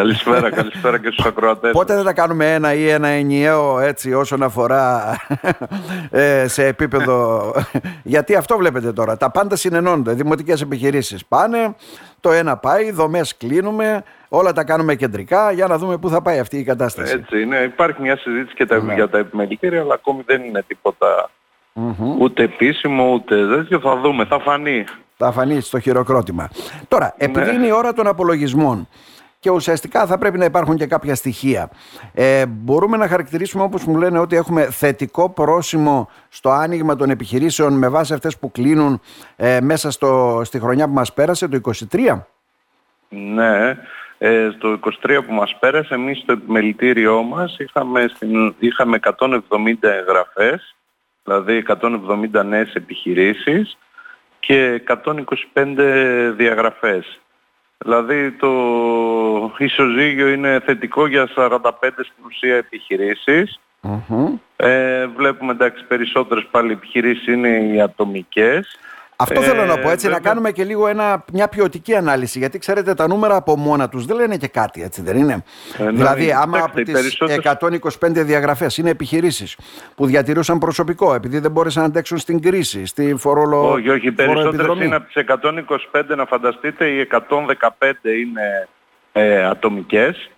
Καλησπέρα, καλησπέρα και στους ακροατές. Πότε δεν θα κάνουμε ένα ή ένα ενιαίο έτσι όσον αφορά ε, σε επίπεδο... Γιατί αυτό βλέπετε τώρα, τα πάντα συνενώνονται, δημοτικές επιχειρήσεις πάνε, το ένα πάει, δομές κλείνουμε, όλα τα κάνουμε κεντρικά για να δούμε πού θα πάει αυτή η κατάσταση. Έτσι είναι, υπάρχει μια συζήτηση και τα, ναι. για τα επιμελητήρια, αλλά ακόμη δεν είναι τίποτα ούτε επίσημο ούτε τέτοιο, θα δούμε, θα φανεί. Θα φανεί στο χειροκρότημα. Τώρα, επειδή ναι. είναι η ώρα των απολογισμών, και ουσιαστικά θα πρέπει να υπάρχουν και κάποια στοιχεία. Ε, μπορούμε να χαρακτηρίσουμε όπως μου λένε ότι έχουμε θετικό πρόσημο στο άνοιγμα των επιχειρήσεων με βάση αυτές που κλείνουν ε, μέσα στο, στη χρονιά που μας πέρασε, το 23. Ναι, ε, στο 23 που μας πέρασε εμείς στο επιμελητήριό μας είχαμε, στην, είχαμε 170 εγγραφές, δηλαδή 170 νέες επιχειρήσεις και 125 διαγραφές. Δηλαδή το ισοζύγιο είναι θετικό για 45 στην ουσία επιχειρήσεις. Ε, βλέπουμε εντάξει περισσότερες πάλι επιχειρήσεις είναι οι ατομικές. Αυτό θέλω να πω έτσι, να κάνουμε και λίγο ένα, μια ποιοτική ανάλυση. Γιατί ξέρετε, τα νούμερα από μόνα τους δεν λένε και κάτι, έτσι δεν είναι; Ε, δηλαδή, άμα από τις 125 διαγραφές είναι επιχειρήσεις που διατηρούσαν προσωπικό επειδή δεν μπόρεσαν να αντέξουν στην κρίση, στη φορολο... Όχι, όχι. Οι περισσότερες είναι από τις 125, να φανταστείτε, οι 115 είναι ε, ατομικές.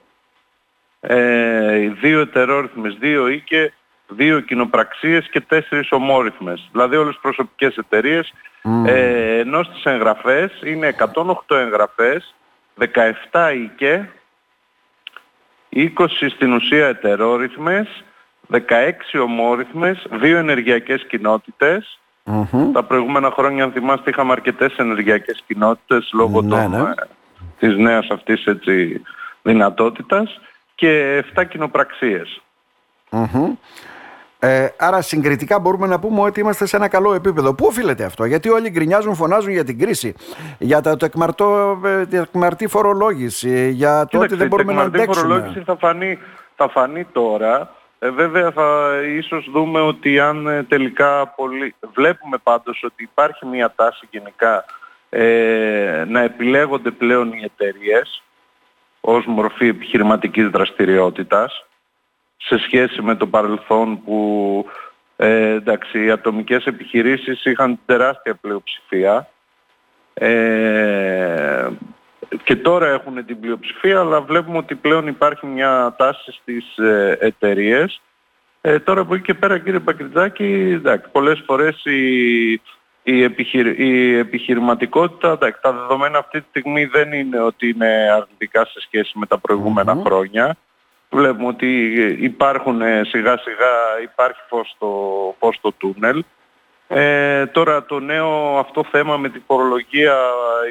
Ε, δύο ετερόρυθμες, δύο ή και δύο κοινοπραξίες και τέσσερις ομόρυθμες. Δηλαδή όλες τις προσωπικές εταιρείες ε, ενώ στις εγγραφές είναι 108 εγγραφές, 17 ΙΚΕ, 20 στην ουσία ετερόρυθμες, 16 ομόρυθμες, δύο ενεργειακές Τα προηγούμενα χρόνια, αν θυμάστε, είχαμε αρκετές ενεργειακές κοινότητες λόγω ναι, των, ναι. Ε, της νέας αυτής έτσι, δυνατότητας και 7 κοινοπραξίες. Ε, άρα συγκριτικά μπορούμε να πούμε ότι είμαστε σε ένα καλό επίπεδο. Πού οφείλεται αυτό, Γιατί όλοι γκρινιάζουν, φωνάζουν για την κρίση, για το εκμαρτό, ε, εκμαρτή φορολόγηση, για το ότι δεν μπορούμε να αντέξουμε. Η φορολόγηση θα φανεί, θα φανεί τώρα. Ε, βέβαια θα ίσως δούμε ότι αν ε, τελικά πολύ... βλέπουμε πάντως ότι υπάρχει μια τάση γενικά ε, να επιλέγονται πλέον οι εταιρείες ως μορφή επιχειρηματικής δραστηριότητας σε σχέση με το παρελθόν που ε, εντάξει, οι ατομικές επιχειρήσεις είχαν τεράστια πλειοψηφία ε, και τώρα έχουν την πλειοψηφία αλλά βλέπουμε ότι πλέον υπάρχει μια τάση στις ε, εταιρείες. Ε, τώρα από εκεί και πέρα κύριε Πακριτζάκη, εντάξει, πολλές φορές η, η, η επιχειρηματικότητα, εντάξει, τα δεδομένα αυτή τη στιγμή δεν είναι ότι είναι αρνητικά σε σχέση με τα προηγουμενα χρόνια. Βλέπουμε ότι υπάρχουν ε, σιγά σιγά υπάρχει φως στο, φως στο τούνελ. Ε, τώρα το νέο αυτό θέμα με την φορολογία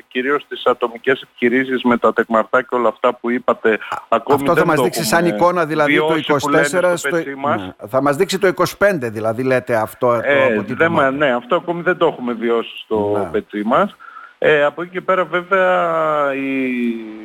κυρίως στις ατομικές επιχειρήσεις με τα τεκμαρτά και όλα αυτά που είπατε ακόμη Αυτό θα μας δείξει σαν εικόνα δηλαδή το 24 στο... Ναι, θα μας δείξει το 25 δηλαδή λέτε αυτό ε, το δεν, Ναι αυτό ακόμη δεν το έχουμε βιώσει στο ναι. πετσί μας. Ε, από εκεί και πέρα βέβαια η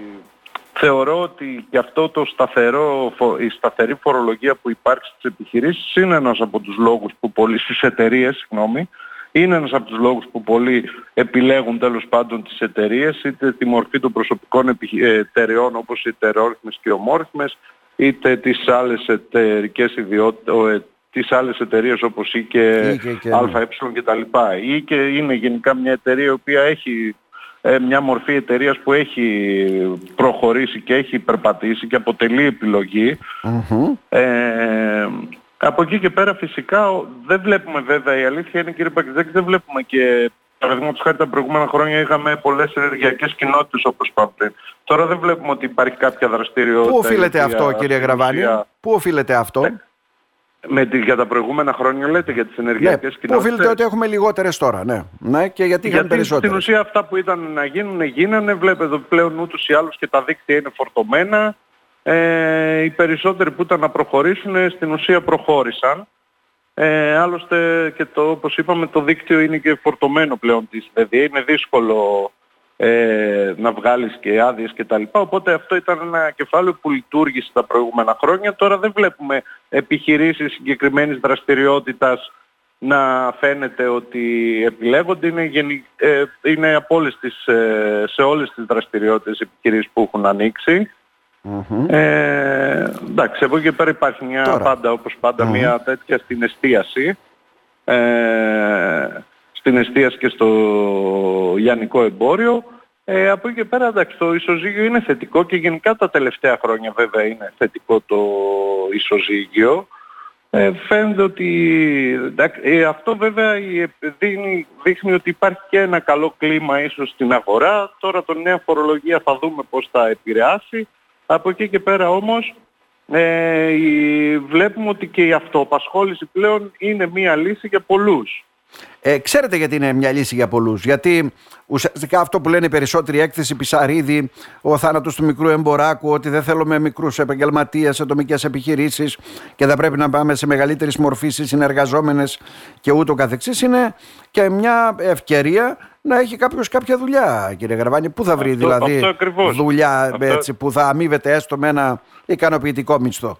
Θεωρώ ότι και αυτό το σταθερό, η σταθερή φορολογία που υπάρχει στις επιχειρήσεις είναι ένας από τους λόγους που πολλοί στις εταιρείες, συγγνώμη, είναι ένας από τους λόγους που πολλοί επιλέγουν τέλος πάντων τις εταιρείες, είτε τη μορφή των προσωπικών εταιρεών όπως οι ετερόρυθμες και ομόρυθμες, είτε τις άλλες εταιρικές ιδιότητες, τις άλλες εταιρείες όπως ή και, ΑΕ και τα λοιπά. Ή και είναι γενικά μια εταιρεία η οποία έχει ε, μια μορφή εταιρείας που έχει προχωρήσει και έχει περπατήσει και αποτελεί Ε, από εκεί και πέρα φυσικά δεν βλέπουμε βέβαια, η αλήθεια είναι κύριε Πακριτζάκη, δεν βλέπουμε και Παραδείγματος χάρη τα προηγούμενα χρόνια είχαμε πολλές ενεργειακές κοινότητες όπως είπα πριν. Τώρα δεν βλέπουμε ότι υπάρχει κάποια δραστηριότητα. Πού οφείλεται αυτό κύριε Γραβάνη, πού οφείλεται αυτό; Ε, με τη, για τα προηγούμενα χρόνια λέτε για τις ενεργειακές ναι, κοινότητες. Πού οφείλεται ότι έχουμε λιγότερες τώρα, ναι. ναι και γιατί είχαν περισσότερες. Στην ουσία αυτά που ήταν να γίνουν, γίνανε. Βλέπετε πλέον ούτως ή άλλως και τα δίκτυα είναι φορτωμένα. Ε, οι περισσότεροι που ήταν να προχωρήσουν στην ουσία προχώρησαν. Ε, άλλωστε και το, όπως είπαμε το δίκτυο είναι και φορτωμένο πλέον της ΔΕΔΙΑ. Είναι δύσκολο ε, να βγάλεις και άδειες και τα λοιπά. Οπότε αυτό ήταν ένα κεφάλαιο που λειτουργήσε τα προηγούμενα χρόνια. Τώρα δεν βλέπουμε επιχειρήσεις συγκεκριμένης δραστηριότητας να φαίνεται ότι επιλέγονται. Είναι, γενι... ε, είναι από όλες τις, ε, σε όλες τις δραστηριότητες επιχειρήσεις που έχουν ανοίξει. Ε, εντάξει, από εκεί πέρα υπάρχει μια Τώρα. πάντα, όπως μια τέτοια στην εστίαση. Ε, στην εστίαση και στο λιανικό εμπόριο. Ε, από εκεί και πέρα εντάξει, το ισοζύγιο είναι θετικό και γενικά τα τελευταία χρόνια βέβαια είναι θετικό το ισοζύγιο. Ε, φαίνεται ότι ε, αυτό βέβαια δείχνει, δείχνει ότι υπάρχει και ένα καλό κλίμα ίσως στην αγορά. Τώρα το νέα φορολογία θα δούμε πώς θα επηρεάσει. Από εκεί και πέρα όμως ε, βλέπουμε ότι και η αυτοαπασχόληση πλέον είναι μία λύση για πολλούς. Ε, ξέρετε γιατί είναι μια λύση για πολλούς. Γιατί ουσιαστικά αυτό που λένε οι περισσότεροι έκθεση Πισαρίδη, ο θάνατος του μικρού εμποράκου, ότι δεν θέλουμε μικρούς επαγγελματίες, ατομικές επιχειρήσεις και θα πρέπει να πάμε σε μεγαλύτερης μορφής στις συνεργαζόμενες και ούτω καθεξής, είναι και μια ευκαιρία να έχει κάποιος κάποια δουλειά, κύριε Γραβάνη. Πού θα βρει δηλαδή δουλειά Έτσι, που θα αμείβεται έστω με ένα ικανοποιητικό μισθό;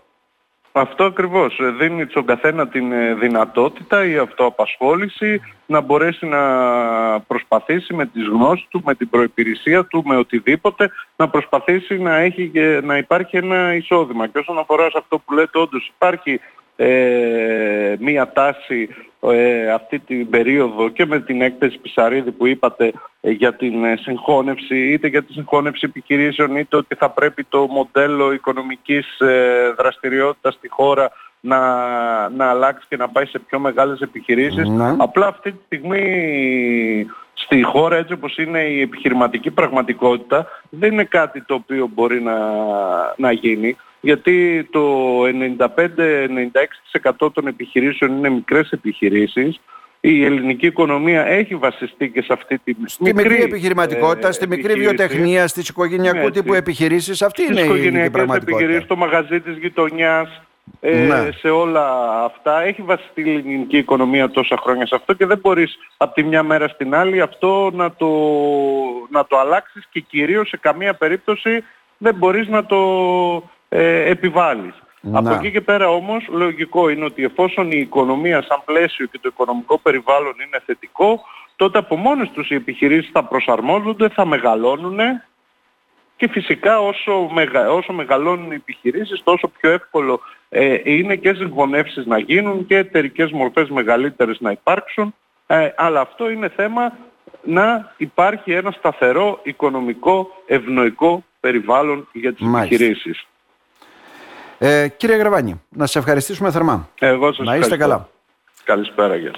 Αυτό ακριβώς. Ε, δίνει στον καθένα την ε, δυνατότητα η αυτοαπασχόληση να μπορέσει να προσπαθήσει με τις γνώσεις του, με την προϋπηρεσία του, με οτιδήποτε, να προσπαθήσει να, έχει, να υπάρχει ένα εισόδημα. Και όσον αφορά σε αυτό που λέτε, όντως υπάρχει ε, μία τάση ε, αυτή την περίοδο και με την έκθεση Πισαρίδη που είπατε ε, για την ε, συγχώνευση είτε για τη συγχώνευση επιχειρήσεων είτε ότι θα πρέπει το μοντέλο οικονομικής ε, δραστηριότητας στη χώρα να, να αλλάξει και να πάει σε πιο μεγάλες επιχειρήσεις. Ναι. Απλά αυτή τη στιγμή στη χώρα έτσι όπως είναι η επιχειρηματική πραγματικότητα δεν είναι κάτι το οποίο μπορεί να, να γίνει γιατί το 95-96% των επιχειρήσεων είναι μικρές επιχειρήσεις. Η ελληνική οικονομία έχει βασιστεί και σε αυτή τη στη μικρή, μικρή επιχειρηματικότητα, ε, στη μικρή βιοτεχνία, στις οικογενειακού ναι, τύπου επιχειρήσεις. Αυτή είναι η ελληνική πραγματικότητα. Επιχειρήσεις, το μαγαζί της γειτονιάς, ε, ναι. σε όλα αυτά. Έχει βασιστεί η ελληνική οικονομία τόσα χρόνια σε αυτό και δεν μπορείς από τη μια μέρα στην άλλη αυτό να το, να το αλλάξεις και κυρίως σε καμία περίπτωση δεν μπορείς να το ε, επιβάλλεις. Από εκεί και πέρα όμως λογικό είναι ότι εφόσον η οικονομία σαν πλαίσιο και το οικονομικό περιβάλλον είναι θετικό, τότε από μόνες τους οι επιχειρήσεις θα προσαρμόζονται, θα μεγαλώνουν και φυσικά όσο, μεγα, όσο μεγαλώνουν οι επιχειρήσεις τόσο πιο εύκολο ε, είναι και συγχωνεύσεις να γίνουν και εταιρικές μορφές μεγαλύτερες να υπάρξουν ε, αλλά αυτό είναι θέμα να υπάρχει ένα σταθερό οικονομικό ευνοϊκό περιβάλλον για τις Μάλιστα. επιχειρήσεις. Ε, κύριε Γραβάνη, να σας ευχαριστήσουμε θερμά. Εγώ σας Να είστε καλά. Καλησπέρα, γεια